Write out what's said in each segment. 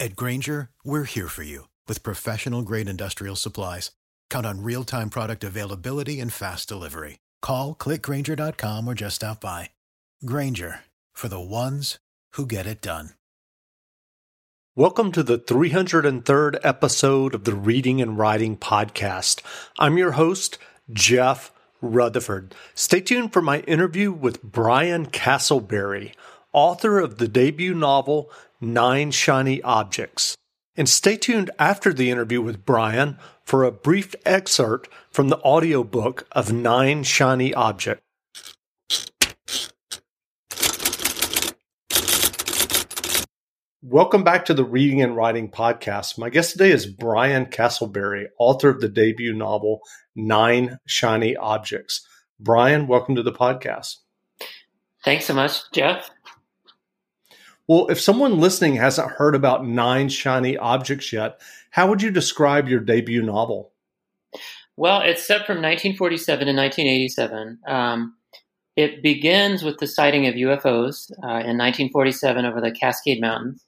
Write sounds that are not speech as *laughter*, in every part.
At Grainger, we're here for you with professional grade industrial supplies. Count on real time product availability and fast delivery. Call clickgrainger.com or just stop by. Grainger for the ones who get it done. Welcome to the 303rd episode of the Reading and Writing Podcast. I'm your host, Jeff Rutherford. Stay tuned for my interview with Brian Castleberry, author of the debut novel Nine Shiny Objects. And stay tuned after the interview with Brian for a brief excerpt from the audiobook of Nine Shiny Objects. Welcome back to the Reading and Writing Podcast. My guest today is Brian Castleberry, author of the debut novel Nine Shiny Objects. Brian, welcome to the podcast. Thanks so much, Jeff. Well, if someone listening hasn't heard about Nine Shiny Objects yet, how would you describe your debut novel? Well, it's set from 1947 to 1987. Um, it begins with the sighting of UFOs uh, in 1947 over the Cascade Mountains,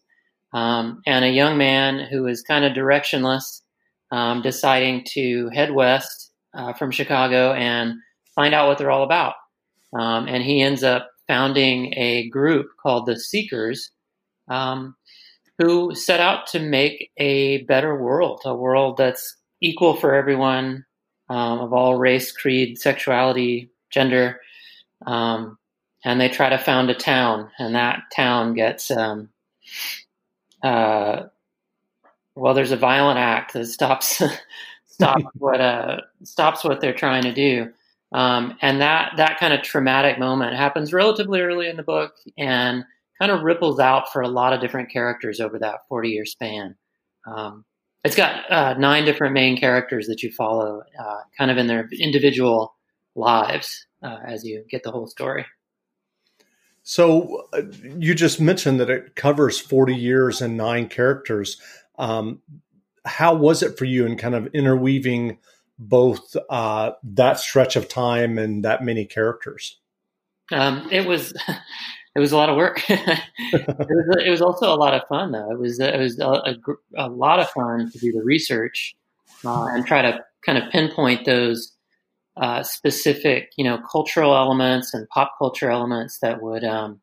um, and a young man who is kind of directionless, um, deciding to head west uh, from Chicago and find out what they're all about. Um, and he ends up founding a group called the Seekers, um, who set out to make a better world, a world that's equal for everyone um, of all race, creed, sexuality, gender. Um, and they try to found a town, and that town gets, um, uh, well, there's a violent act that stops *laughs* stops what uh, stops what they're trying to do. Um, and that that kind of traumatic moment happens relatively early in the book and kind of ripples out for a lot of different characters over that 40 year span. Um, it's got uh, nine different main characters that you follow, uh, kind of in their individual lives uh, as you get the whole story. So uh, you just mentioned that it covers 40 years and nine characters. Um, how was it for you in kind of interweaving both uh, that stretch of time and that many characters? Um, it was *laughs* it was a lot of work. *laughs* it, was, it, was, also a lot of fun, though. It was it was a, a, a lot of fun to do the research uh, and try to kind of pinpoint those uh, specific, you know, cultural elements and pop culture elements that would um,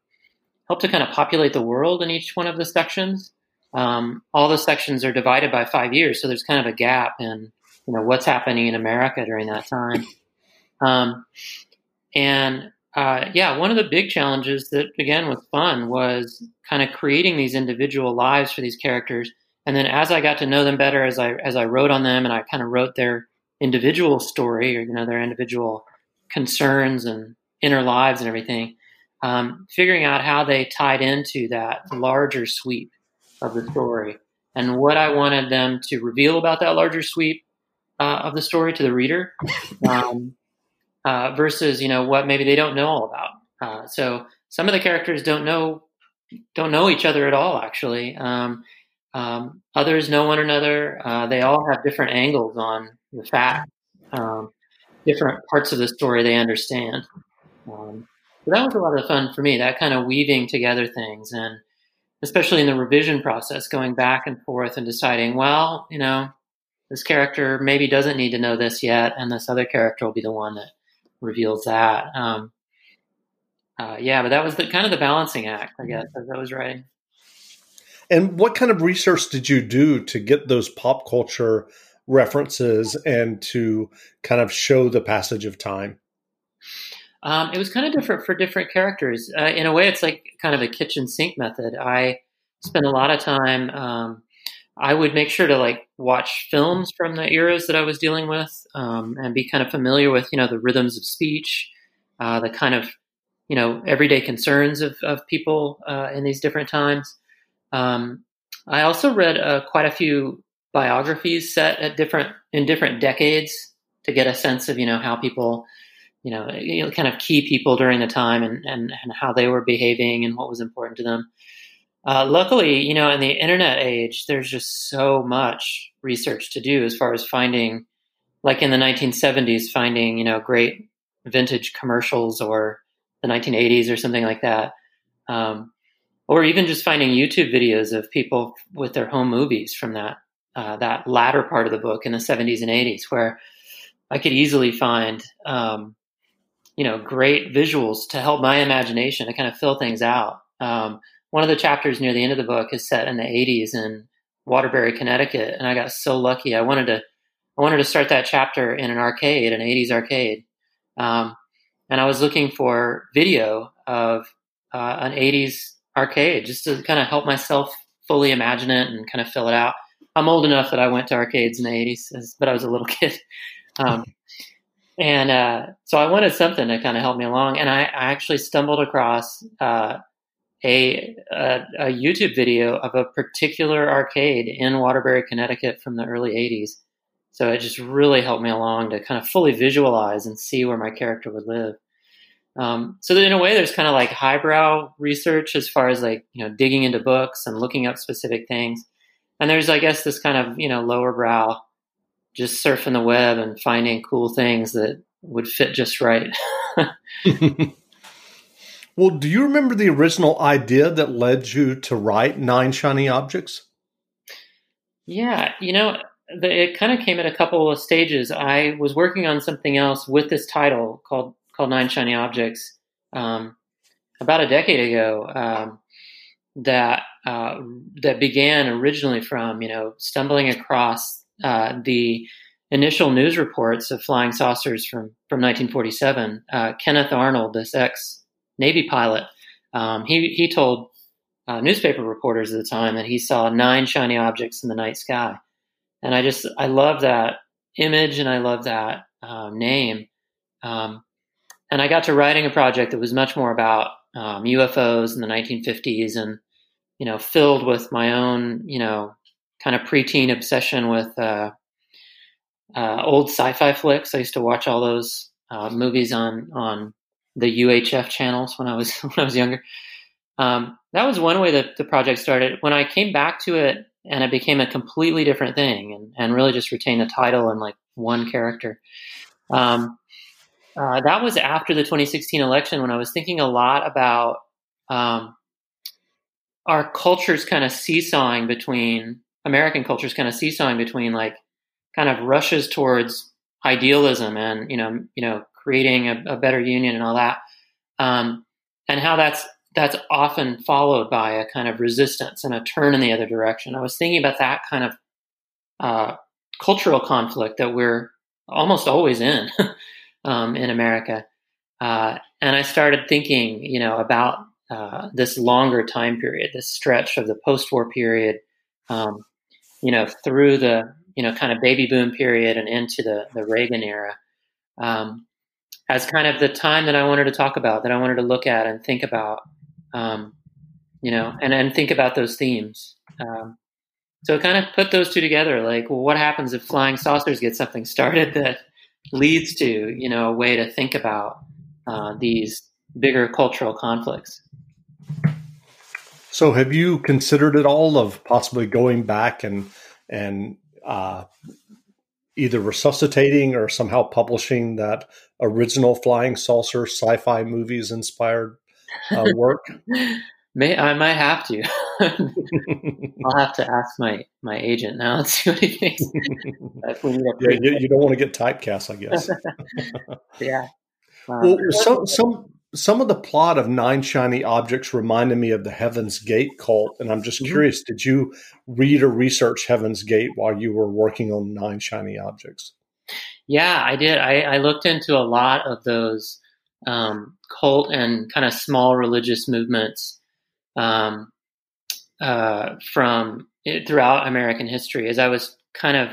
help to kind of populate the world in each one of the sections. Um, all the sections are divided by five years, so there's kind of a gap in you know what's happening in America during that time. Um, and uh, yeah, one of the big challenges that again was fun was kind of creating these individual lives for these characters. And then as I got to know them better, as I as I wrote on them, and I kind of wrote their individual story or you know their individual concerns and inner lives and everything, um, figuring out how they tied into that larger sweep of the story and what I wanted them to reveal about that larger sweep uh, of the story to the reader um, uh, versus you know what maybe they don't know all about. Uh, so some of the characters don't know don't know each other at all. Actually, um, um, others know one another. Uh, they all have different angles on the fact, um, different parts of the story they understand. Um, so that was a lot of fun for me. That kind of weaving together things and especially in the revision process, going back and forth and deciding, well, you know, this character maybe doesn't need to know this yet, and this other character will be the one that reveals that. Um, uh, yeah, but that was the kind of the balancing act, I guess, as I was writing. And what kind of research did you do to get those pop culture references and to kind of show the passage of time? Um, it was kind of different for different characters. Uh, in a way, it's like kind of a kitchen sink method. I spent a lot of time. Um, I would make sure to like watch films from the eras that I was dealing with um, and be kind of familiar with, you know, the rhythms of speech, uh, the kind of, you know, everyday concerns of, of people uh, in these different times. Um, I also read uh, quite a few biographies set at different in different decades to get a sense of, you know, how people you know, you know, kind of key people during the time and, and, and how they were behaving and what was important to them. Uh, luckily, you know, in the internet age, there's just so much research to do as far as finding, like in the 1970s, finding, you know, great vintage commercials or the 1980s or something like that. Um, or even just finding YouTube videos of people with their home movies from that, uh, that latter part of the book in the 70s and 80s, where I could easily find, um, you know, great visuals to help my imagination to kind of fill things out. Um, one of the chapters near the end of the book is set in the 80s in Waterbury, Connecticut, and I got so lucky. I wanted to, I wanted to start that chapter in an arcade, an 80s arcade, um, and I was looking for video of uh, an 80s arcade just to kind of help myself fully imagine it and kind of fill it out. I'm old enough that I went to arcades in the 80s, but I was a little *laughs* kid. Um, and uh, so I wanted something to kind of help me along. And I, I actually stumbled across uh, a, a, a YouTube video of a particular arcade in Waterbury, Connecticut, from the early '80s. So it just really helped me along to kind of fully visualize and see where my character would live. Um, so in a way, there's kind of like highbrow research as far as like you know digging into books and looking up specific things, and there's I guess this kind of you know lower brow just surfing the web and finding cool things that would fit just right. *laughs* *laughs* well, do you remember the original idea that led you to write Nine Shiny Objects? Yeah, you know, the, it kind of came at a couple of stages. I was working on something else with this title called called Nine Shiny Objects um, about a decade ago. Um, that uh, that began originally from you know stumbling across uh, the initial news reports of flying saucers from, from 1947, uh, Kenneth Arnold, this ex Navy pilot, um, he, he told uh, newspaper reporters at the time that he saw nine shiny objects in the night sky. And I just, I love that image and I love that uh, name. Um, and I got to writing a project that was much more about um, UFOs in the 1950s and, you know, filled with my own, you know, kind of preteen obsession with uh, uh, old sci-fi flicks. I used to watch all those uh, movies on on the UHF channels when I was *laughs* when I was younger. Um, that was one way that the project started. When I came back to it, and it became a completely different thing, and, and really just retained the title and like one character. Um, uh, that was after the 2016 election when I was thinking a lot about um, our cultures kind of seesawing between American cultures kind of seesawing between like kind of rushes towards idealism and you know you know creating a, a better union and all that, um, and how that's that's often followed by a kind of resistance and a turn in the other direction. I was thinking about that kind of uh, cultural conflict that we're almost always in *laughs* um, in America, uh, and I started thinking, you know, about uh, this longer time period, this stretch of the post-war period, um, you know, through the, you know, kind of baby boom period and into the, the Reagan era. Um, as kind of the time that I wanted to talk about, that I wanted to look at and think about, um, you know, and, and think about those themes. Um, so kind of put those two together, like, well, what happens if flying saucers get something started *laughs* that leads to, you know, a way to think about uh, these bigger cultural conflicts? So, have you considered at all of possibly going back and and uh, either resuscitating or somehow publishing that original flying saucer sci-fi movies inspired uh, *laughs* work? May I might have to. *laughs* I'll have to ask my my agent now and *laughs* see what he thinks. if we need a yeah, you, you, don't want to get typecast, I guess. yeah. Um, well, some some some of the plot of Nine Shiny Objects reminded me of the Heaven's Gate cult, and I'm just mm-hmm. curious: did you read or research Heaven's Gate while you were working on Nine Shiny Objects? Yeah, I did. I, I looked into a lot of those um, cult and kind of small religious movements um, uh, from it, throughout American history as I was kind of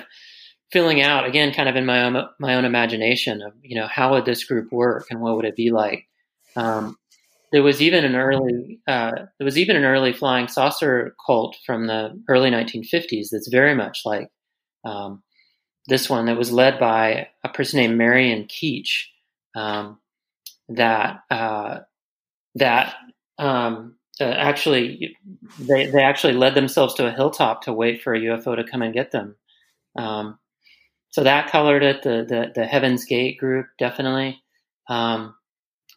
filling out again, kind of in my own my own imagination of you know how would this group work and what would it be like. Um, there was even an early uh, there was even an early flying saucer cult from the early 1950s that's very much like um, this one that was led by a person named Marion Keech um, that uh, that um, uh, actually they they actually led themselves to a hilltop to wait for a UFO to come and get them. Um, so that colored it. The, the the Heaven's Gate group definitely. Um,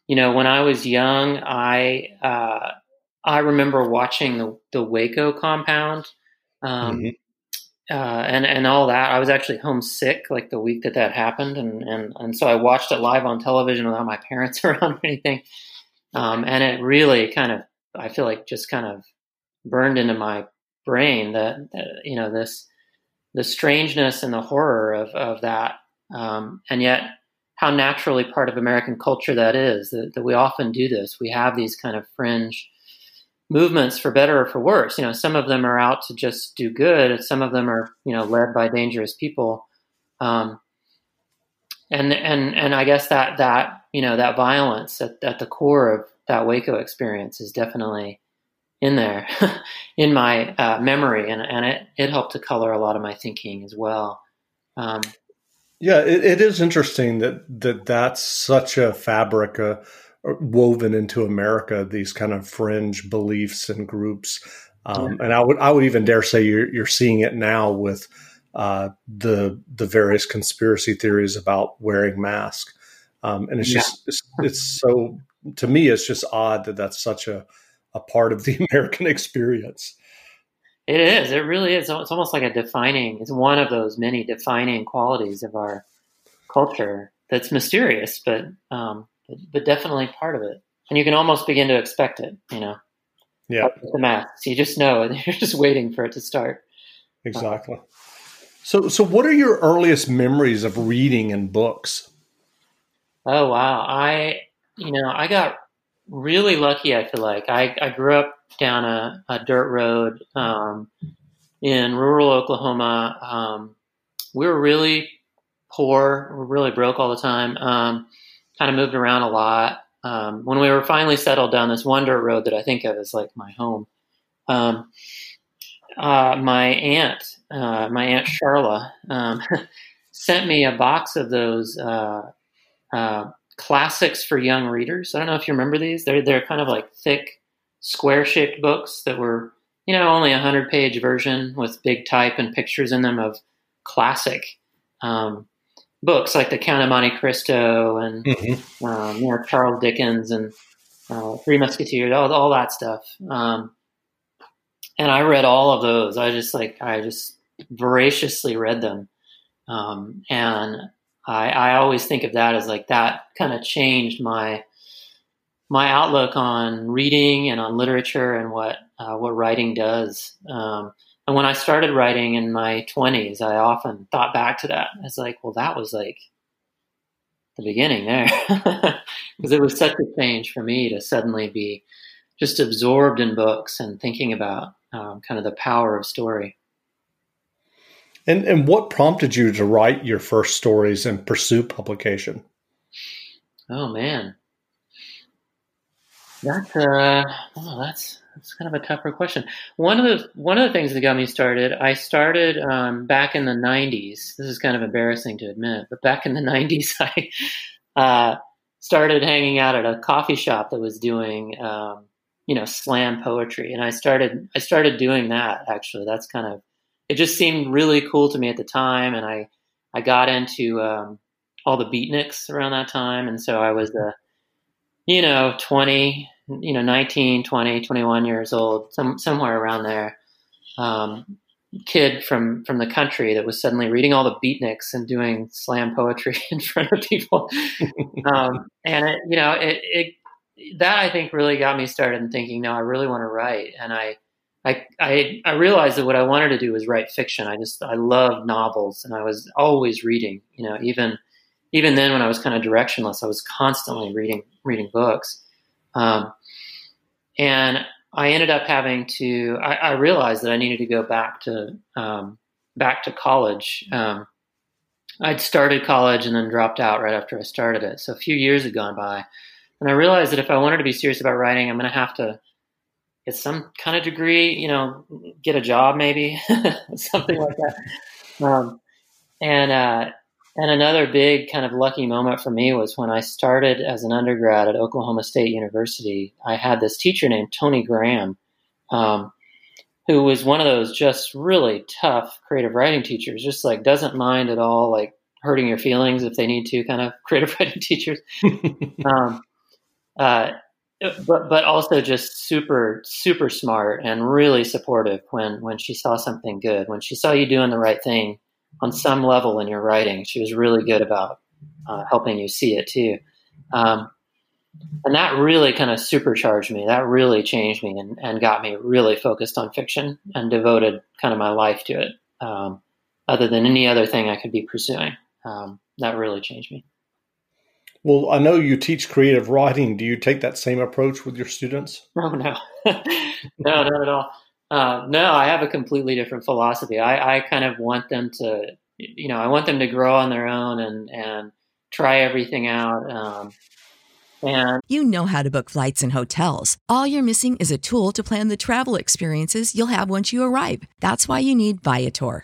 you know, when I was young, I uh, I remember watching the the Waco compound. Um, mm-hmm. Uh, and and all that. I was actually homesick like the week that that happened, and and and so I watched it live on television without my *laughs* parents around or anything. Um, and it really kind of I feel like just kind of burned into my brain that, that you know this the strangeness and the horror of of that, um, and yet how naturally part of American culture that is. That, that, we often do this. We have these kind of fringe movements for better or for worse. You know, some of them are out to just do good. Some of them are you know led by dangerous people. Um, and and and I guess that that you know that violence at, at the core of that Waco experience is definitely in there *laughs* in my uh, memory, and and it it helped to color a lot of my thinking as well. Um, yeah, it, it is interesting that that that's such a fabric uh, woven into America. These kind of fringe beliefs and groups, um, yeah. and I would I would even dare say you're you're seeing it now with uh, the the various conspiracy theories about wearing masks. Um, and it's yeah. just it's, it's, so to me it's just odd that that's such a a part of the *laughs* American experience. It is. It really is. It's almost like a defining. It's one of those many defining qualities of our culture that's mysterious, but um, but definitely part of it. And you can almost begin to expect it. You know. Yeah. The masks. You just know. *laughs* and You're just waiting for it to start. Exactly. So, so what are your earliest memories of reading and books? Oh wow, I you know I got really lucky. I feel like I, I grew up down a, a dirt road um, in rural Oklahoma. Um, we were really poor, we really broke all the time. Um, kind of moved around a lot. Um, when we were finally settled down this one dirt road that I think of as like my home, um, uh, my aunt, uh, my aunt Charla, um, *laughs* sent me a box of those uh, uh, classics for young readers. I don't know if you remember these. They're they're kind of like thick, square shaped books that were you know only a hundred page version with big type and pictures in them of classic um, books like The Count of Monte Cristo and mm-hmm. um, you know Charles Dickens and uh, Three Musketeers, all all that stuff. Um, and I read all of those. I just like I just voraciously read them, um, and I, I always think of that as like that kind of changed my my outlook on reading and on literature and what uh, what writing does. Um, and when I started writing in my twenties, I often thought back to that. It's like, well, that was like the beginning there, *laughs* because it was such a change for me to suddenly be just absorbed in books and thinking about um, kind of the power of story. And and what prompted you to write your first stories and pursue publication? Oh man, that's uh, oh, that's that's kind of a tougher question. One of the one of the things that got me started, I started um, back in the '90s. This is kind of embarrassing to admit, but back in the *laughs* '90s, I uh, started hanging out at a coffee shop that was doing, um, you know, slam poetry, and I started I started doing that. Actually, that's kind of it just seemed really cool to me at the time, and I I got into um, all the beatniks around that time, and so I was a you know 20 you know, 19, 20, 21 years old, some, somewhere around there. Um, kid from from the country that was suddenly reading all the beatniks and doing slam poetry *laughs* in front of people um, and it, you know it, it that i think really got me started in thinking no i really want to write and I, I i i realized that what i wanted to do was write fiction i just i love novels and i was always reading you know even even then when i was kind of directionless i was constantly reading reading books um, and I ended up having to. I, I, realized that I needed to go back to um, back to college. Um, I'd started college and then dropped out right after I started it. So a few years had gone by, and I realized that if I wanted to be serious about writing, I'm going to have to get some kind of degree. You know, get a job maybe, *laughs* something like that. Um, and uh, and another big kind of lucky moment for me was when I started as an undergrad at Oklahoma State University. I had this teacher named Toni Graham, um, who was one of those just really tough creative writing teachers, just like doesn't mind at all, like hurting your feelings if they need to, kind of *laughs* creative writing teachers. *laughs* um, uh, but but also just super super smart and really supportive when when she saw something good, when she saw you doing the right thing on some level in your writing. She was really good about uh, helping you see it too. Um, and that really kind of supercharged me. That really changed me and, and, got me really focused on fiction and devoted kind of my life to it, um, other than any other thing I could be pursuing. Um, that really changed me. Well, I know you teach creative writing. Do you take that same approach with your students? Oh, *laughs* no. *laughs* no, not at all. Uh, no, I have a completely different philosophy. I, I kind of want them to, you know, I want them to grow on their own and and try everything out. Um, and you know how to book flights and hotels. All you're missing is a tool to plan the travel experiences you'll have once you arrive. That's why you need Viator.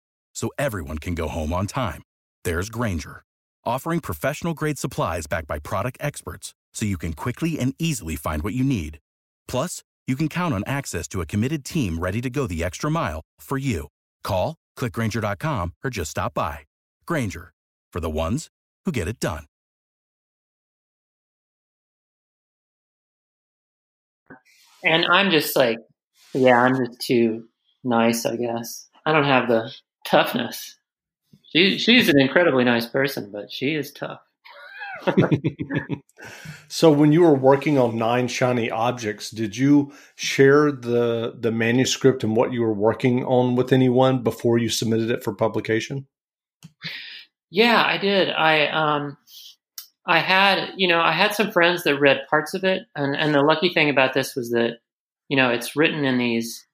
so everyone can go home on time. There's Grainger, offering professional grade supplies backed by product experts so you can quickly and easily find what you need. Plus, you can count on access to a committed team ready to go the extra mile for you. Call, clickgrainger.com, or just stop by. Grainger, for the ones who get it done. And I'm just like, yeah, I'm just too nice, I guess. I don't have the toughness. She, she's an incredibly nice person, but she is tough. *laughs* so when you were working on nine shiny objects did you share the the manuscript and what you were working on with anyone before you submitted it for publication yeah i did i um i had you know i had some friends that read parts of it and and the lucky thing about this was that you know it's written in these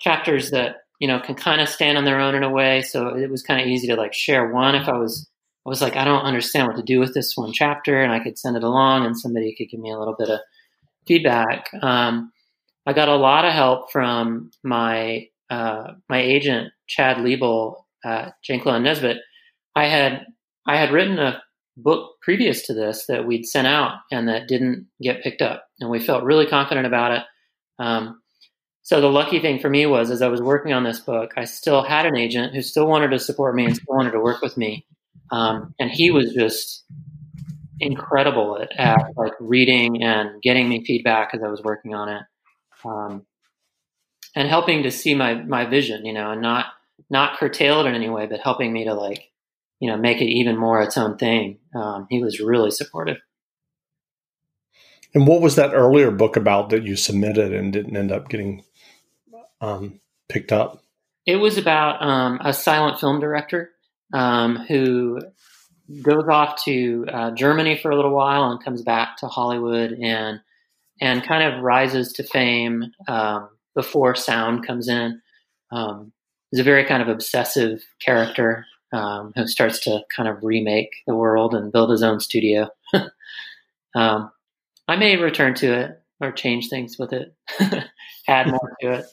chapters that you know, can kind of stand on their own in a way. So it was kind of easy to like share one if I was, I was like, I don't understand what to do with this one chapter, and I could send it along, and somebody could give me a little bit of feedback. Um, I got a lot of help from my uh, my agent Chad Luibl Janklow and Nesbit. I had I had written a book previous to this that we'd sent out and that didn't get picked up, and we felt really confident about it. Um, so the lucky thing for me was, as I was working on this book, I still had an agent who still wanted to support me and still wanted to work with me, um, and he was just incredible at, at, like reading and getting me feedback as I was working on it, um, and helping to see my my vision, you know, and not not curtail it in any way, but helping me to like, you know, make it even more its own thing. Um, he was really supportive. And what was that earlier book about that you submitted and didn't end up getting um, picked up? It was about um, a silent film director um, who goes off to uh, Germany for a little while and comes back to Hollywood and and kind of rises to fame um, before sound comes in. Um, he's a very kind of obsessive character um, who starts to kind of remake the world and build his own studio. *laughs* um, I may return to it. or change things with it, *laughs* add more to it.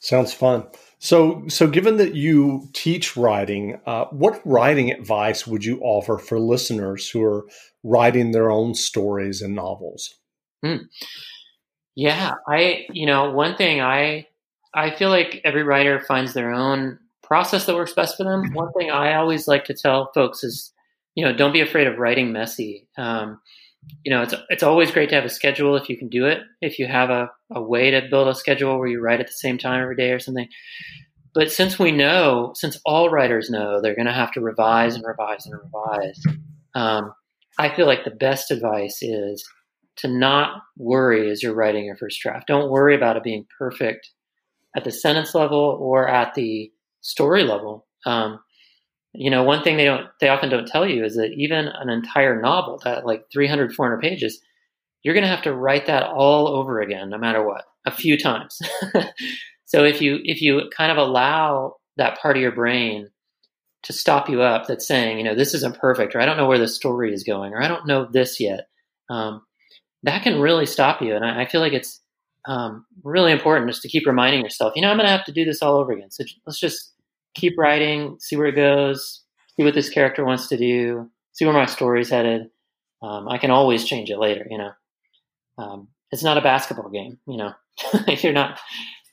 Sounds fun. So, so given that you teach writing, uh, what writing advice would you offer for listeners who are writing their own stories and novels? Hmm. Yeah, I, you know, one thing I, I feel like every writer finds their own process that works best for them. One thing I always like to tell folks is, you know, don't be afraid of writing messy. Um, you know, it's it's always great to have a schedule if you can do it. If you have a, a way to build a schedule where you write at the same time every day or something. But since we know, since all writers know they're going to have to revise and revise and revise, um, I feel like the best advice is to not worry as you're writing your first draft. Don't worry about it being perfect at the sentence level or at the story level. Um, you know, one thing they don't, they often don't tell you is that even an entire novel that like 300, 400 pages, you're going to have to write that all over again, no matter what, a few times. *laughs* so if you, if you kind of allow that part of your brain to stop you up that's saying, you know, this isn't perfect, or I don't know where the story is going, or I don't know this yet, um, that can really stop you. And I, I feel like it's um, really important just to keep reminding yourself, you know, I'm going to have to do this all over again. So let's just keep writing, see where it goes, see what this character wants to do, see where my story's headed. Um, I can always change it later, you know. Um, it's not a basketball game, you know. *laughs* you're not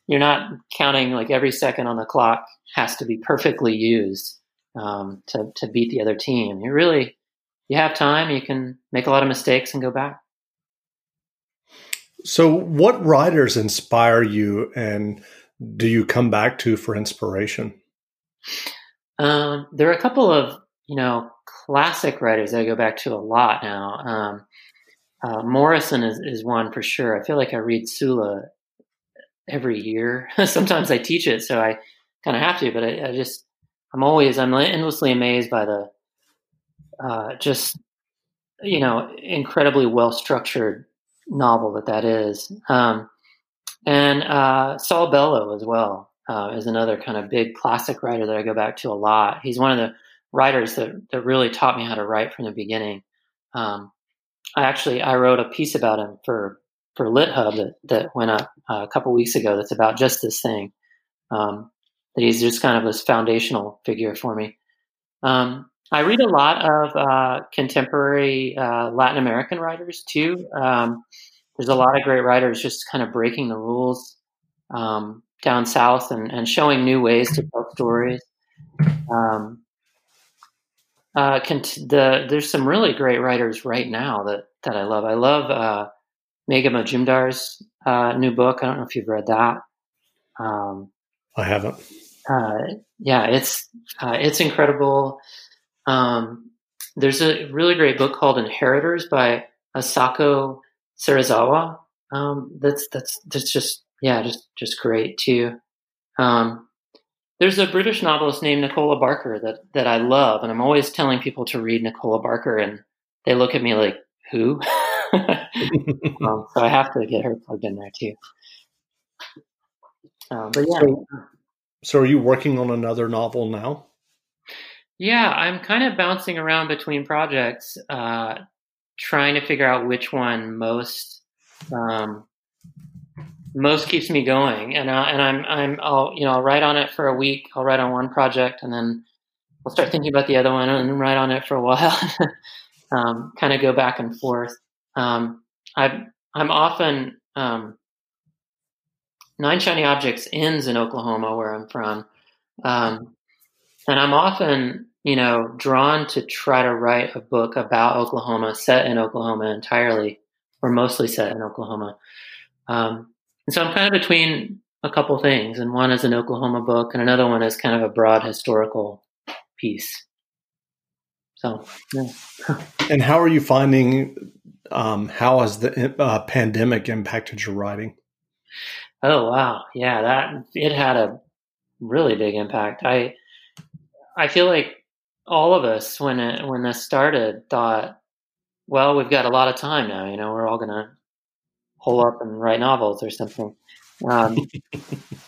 you're not counting like every second on the clock has to be perfectly used um, to to beat the other team. You really you have time. You can make a lot of mistakes and go back. So, what writers inspire you, and do you come back to for inspiration? Um, there are a couple of you know classic writers I go back to a lot now. Um, uh, Morrison is, is one for sure. I feel like I read Sula every year. *laughs* Sometimes I teach it, so I kind of have to. But I, I, just I'm always I'm endlessly amazed by the uh, just you know incredibly well structured novel that that is. Um, and uh, Saul Bellow as well uh, is another kind of big classic writer that I go back to a lot. He's one of the writers that, that really taught me how to write from the beginning. Um, I actually I wrote a piece about him for for LitHub that, that went up uh, a couple weeks ago. That's about just this thing. Um, that he's just kind of this foundational figure for me. Um, I read a lot of uh, contemporary uh, Latin American writers too. Um, there's a lot of great writers just kind of breaking the rules. Um, down south and, and showing new ways to tell stories. Um, uh, the, there's some really great writers right now that, that I love. I love uh, Megha Majumdar's uh, new book. I don't know if you've read that. Um, I haven't. Uh, yeah, it's uh, it's incredible. Um, there's a really great book called Inheritors by Asako Serizawa. Um, that's that's that's just yeah, just just great too. Um, there's a British novelist named Nicola Barker that that I love, and I'm always telling people to read Nicola Barker, and they look at me like, "Who?" *laughs* um, so I have to get her plugged in there too. Um, but yeah. So, so, are you working on another novel now? Yeah, I'm kind of bouncing around between projects, uh, trying to figure out which one most um, most keeps me going. And uh, and I'm I'm I'll you know I'll write on it for a week. I'll write on one project, and then I'll start thinking about the other one, and write on it for a while. *laughs* um, kind of go back and forth. Um, I I'm often um, Nine Shiny Objects ends in Oklahoma, where I'm from, um, and I'm often you know drawn to try to write a book about Oklahoma, set in Oklahoma entirely, or mostly set in Oklahoma. Um, and so I'm kind of between a couple things, and one is an Oklahoma book, and another one is kind of a broad historical piece. So, yeah. *laughs* and how are you finding? Um, how has the uh, pandemic impacted your writing? Oh wow, yeah, that it had a really big impact. I I feel like all of us when it, when this started thought, well, we've got a lot of time now. You know, we're all gonna hole up and write novels or something. Um, *laughs*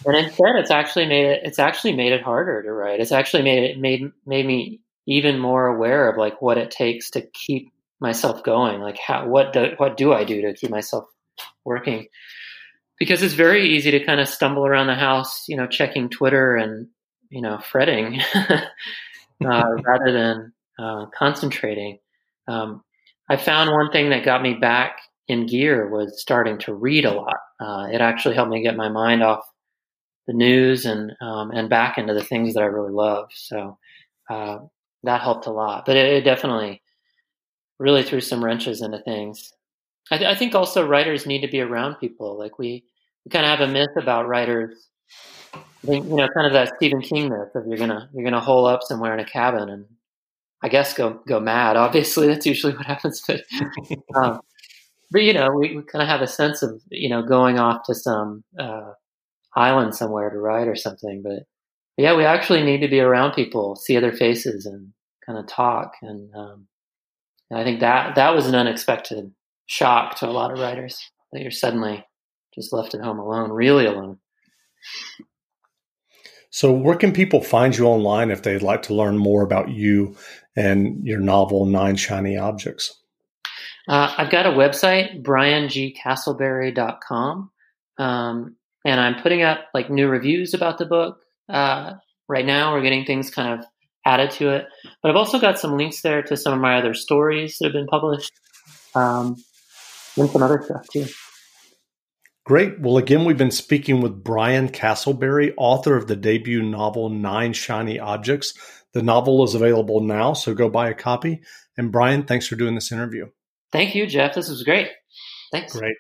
and instead, it's actually made it. It's actually made it harder to write. It's actually made it made made me even more aware of like what it takes to keep myself going. Like how what do what do I do to keep myself working because it's very easy to kind of stumble around the house, you know, checking Twitter and you know fretting *laughs* uh, *laughs* rather than uh, concentrating. Um, I found one thing that got me back in gear was starting to read a lot. Uh, it actually helped me get my mind off the news and um, and back into the things that I really love. So uh, that helped a lot. But it, it, definitely really threw some wrenches into things. I, th- I, think also writers need to be around people. Like we, we kind of have a myth about writers. I think you know, kind of that Stephen King myth of you're gonna you're gonna hole up somewhere in a cabin and I guess go go mad. *laughs* Obviously, that's usually what happens. But um, but you know, we, we kind of have a sense of you know going off to some uh, island somewhere to write or something. But, but yeah, we actually need to be around people, see other faces, and kind of talk. And, um, and I think that that was an unexpected shock to a lot of writers that you're suddenly just left at home alone, really alone. So, where can people find you online if they'd like to learn more about you and your novel, Nine Shiny Objects? Uh, I've got a website, briangcastleberry.com. Um, and I'm putting up like new reviews about the book. Uh, right now, we're getting things kind of added to it, but I've also got some links there to some of my other stories that have been published, um, and some other stuff too. Great. Well, again, we've been speaking with Brian Castleberry, author of the debut novel Nine Shiny Objects. The novel is available now, so go buy a copy. And Brian, thanks for doing this interview. Thank you, Jeff. This was great. Thanks. Great.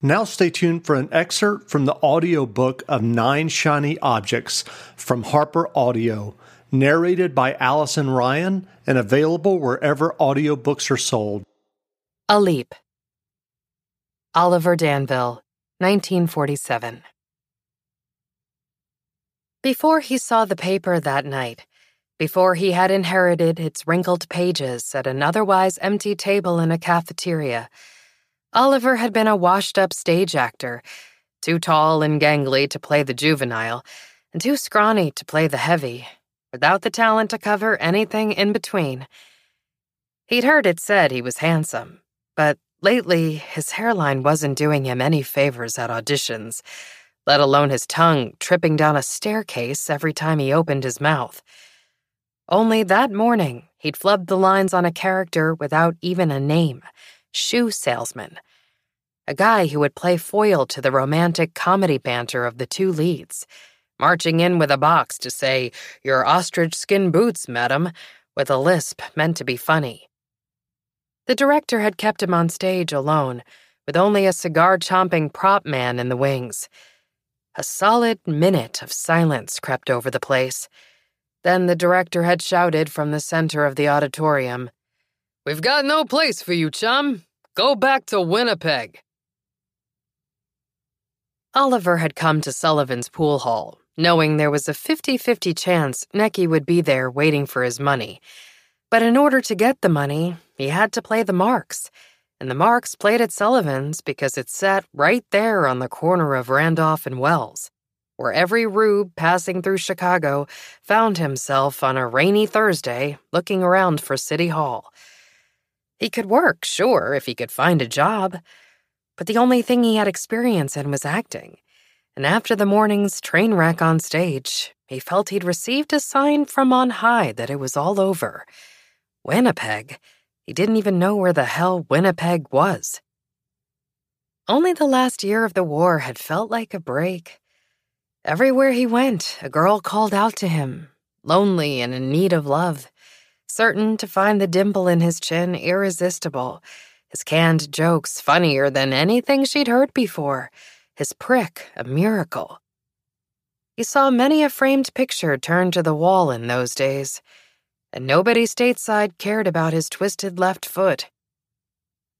Now stay tuned for an excerpt from the audiobook of Nine Shiny Objects from Harper Audio, narrated by Allison Ryan and available wherever audiobooks are sold. A Leap. Oliver Danville, 1947. Before he saw the paper that night, before he had inherited its wrinkled pages at an otherwise empty table in a cafeteria, Oliver had been a washed up stage actor, too tall and gangly to play the juvenile, and too scrawny to play the heavy, without the talent to cover anything in between. He'd heard it said he was handsome, but lately his hairline wasn't doing him any favors at auditions, let alone his tongue tripping down a staircase every time he opened his mouth. Only that morning, he'd flubbed the lines on a character without even a name shoe salesman, a guy who would play foil to the romantic comedy banter of the two leads, marching in with a box to say, Your ostrich skin boots, madam, with a lisp meant to be funny. The director had kept him on stage alone, with only a cigar chomping prop man in the wings. A solid minute of silence crept over the place. Then the director had shouted from the center of the auditorium, We've got no place for you, chum. Go back to Winnipeg. Oliver had come to Sullivan's pool hall, knowing there was a 50 50 chance Necky would be there waiting for his money. But in order to get the money, he had to play the Marks. And the Marks played at Sullivan's because it sat right there on the corner of Randolph and Wells, where every rube passing through Chicago found himself on a rainy Thursday looking around for City Hall. He could work, sure, if he could find a job. But the only thing he had experience in was acting. And after the morning's train wreck on stage, he felt he'd received a sign from on high that it was all over. Winnipeg? He didn't even know where the hell Winnipeg was. Only the last year of the war had felt like a break. Everywhere he went, a girl called out to him, lonely and in need of love certain to find the dimple in his chin irresistible, his canned jokes funnier than anything she'd heard before, his prick a miracle. He saw many a framed picture turned to the wall in those days, and nobody stateside cared about his twisted left foot.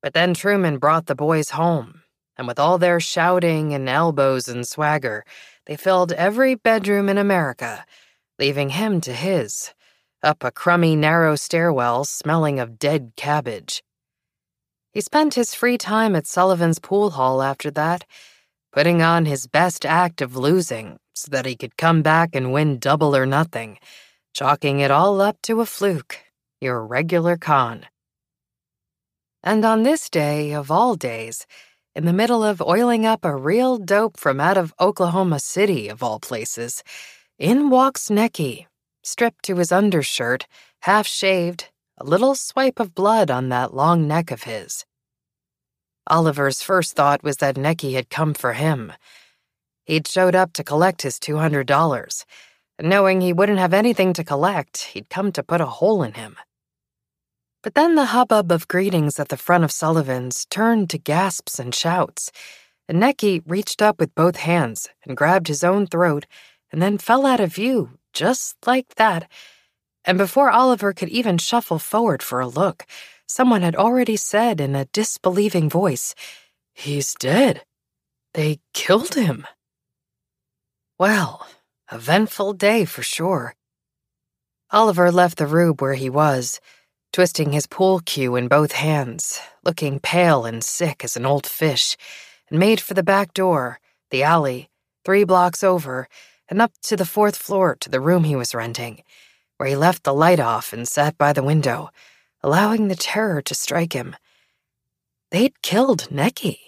But then Truman brought the boys home, and with all their shouting and elbows and swagger, they filled every bedroom in America, leaving him to his up a crummy, narrow stairwell smelling of dead cabbage. He spent his free time at Sullivan's pool hall after that, putting on his best act of losing so that he could come back and win double or nothing, chalking it all up to a fluke, your regular con. And on this day of all days, in the middle of oiling up a real dope from out of Oklahoma City, of all places, in walks Necky, stripped to his undershirt, half shaved, a little swipe of blood on that long neck of his. Oliver's first thought was that Necky had come for him. He'd showed up to collect his $200. Knowing he wouldn't have anything to collect, he'd come to put a hole in him. But then the hubbub of greetings at the front of Sullivan's turned to gasps and shouts, and Necky reached up with both hands and grabbed his own throat and then fell out of view, just like that. And before Oliver could even shuffle forward for a look, someone had already said in a disbelieving voice, He's dead. They killed him. Well, eventful day for sure. Oliver left the rube where he was twisting his pool cue in both hands, looking pale and sick as an old fish, and made for the back door, the alley, three blocks over, and up to the fourth floor to the room he was renting, where he left the light off and sat by the window, allowing the terror to strike him. They'd killed Necky,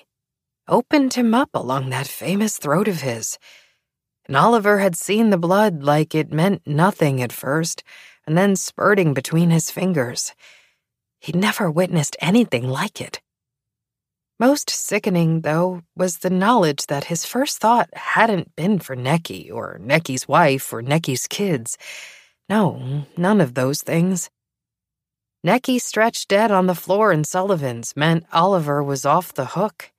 opened him up along that famous throat of his. And Oliver had seen the blood like it meant nothing at first and then spurting between his fingers. He'd never witnessed anything like it. Most sickening, though, was the knowledge that his first thought hadn't been for Necky or Necky's wife or Necky's kids. No, none of those things. Necky stretched dead on the floor in Sullivan's meant Oliver was off the hook.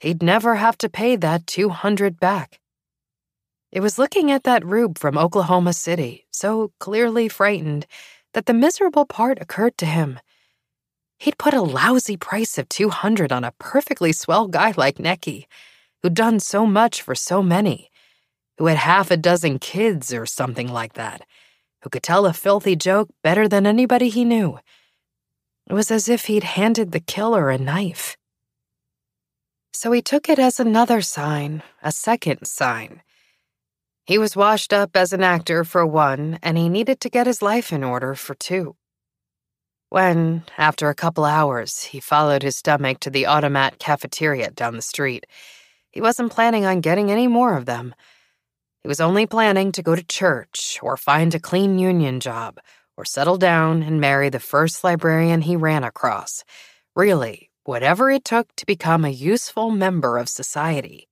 He'd never have to pay that 200 back. It was looking at that rube from Oklahoma City, so clearly frightened, that the miserable part occurred to him. He'd put a lousy price of 200 on a perfectly swell guy like Necky, who'd done so much for so many, who had half a dozen kids or something like that, who could tell a filthy joke better than anybody he knew. It was as if he'd handed the killer a knife. So he took it as another sign, a second sign he was washed up as an actor for one, and he needed to get his life in order for two. When, after a couple hours, he followed his stomach to the automat cafeteria down the street, he wasn't planning on getting any more of them. He was only planning to go to church or find a clean union job or settle down and marry the first librarian he ran across. Really, whatever it took to become a useful member of society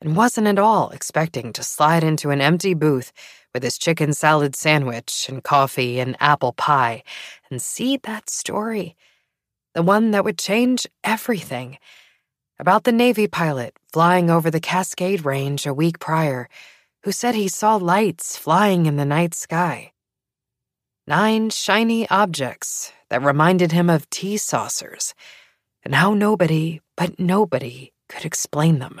and wasn't at all expecting to slide into an empty booth with his chicken salad sandwich and coffee and apple pie and see that story. The one that would change everything. About the Navy pilot flying over the Cascade Range a week prior, who said he saw lights flying in the night sky. Nine shiny objects that reminded him of tea saucers, and how nobody, but nobody, could explain them.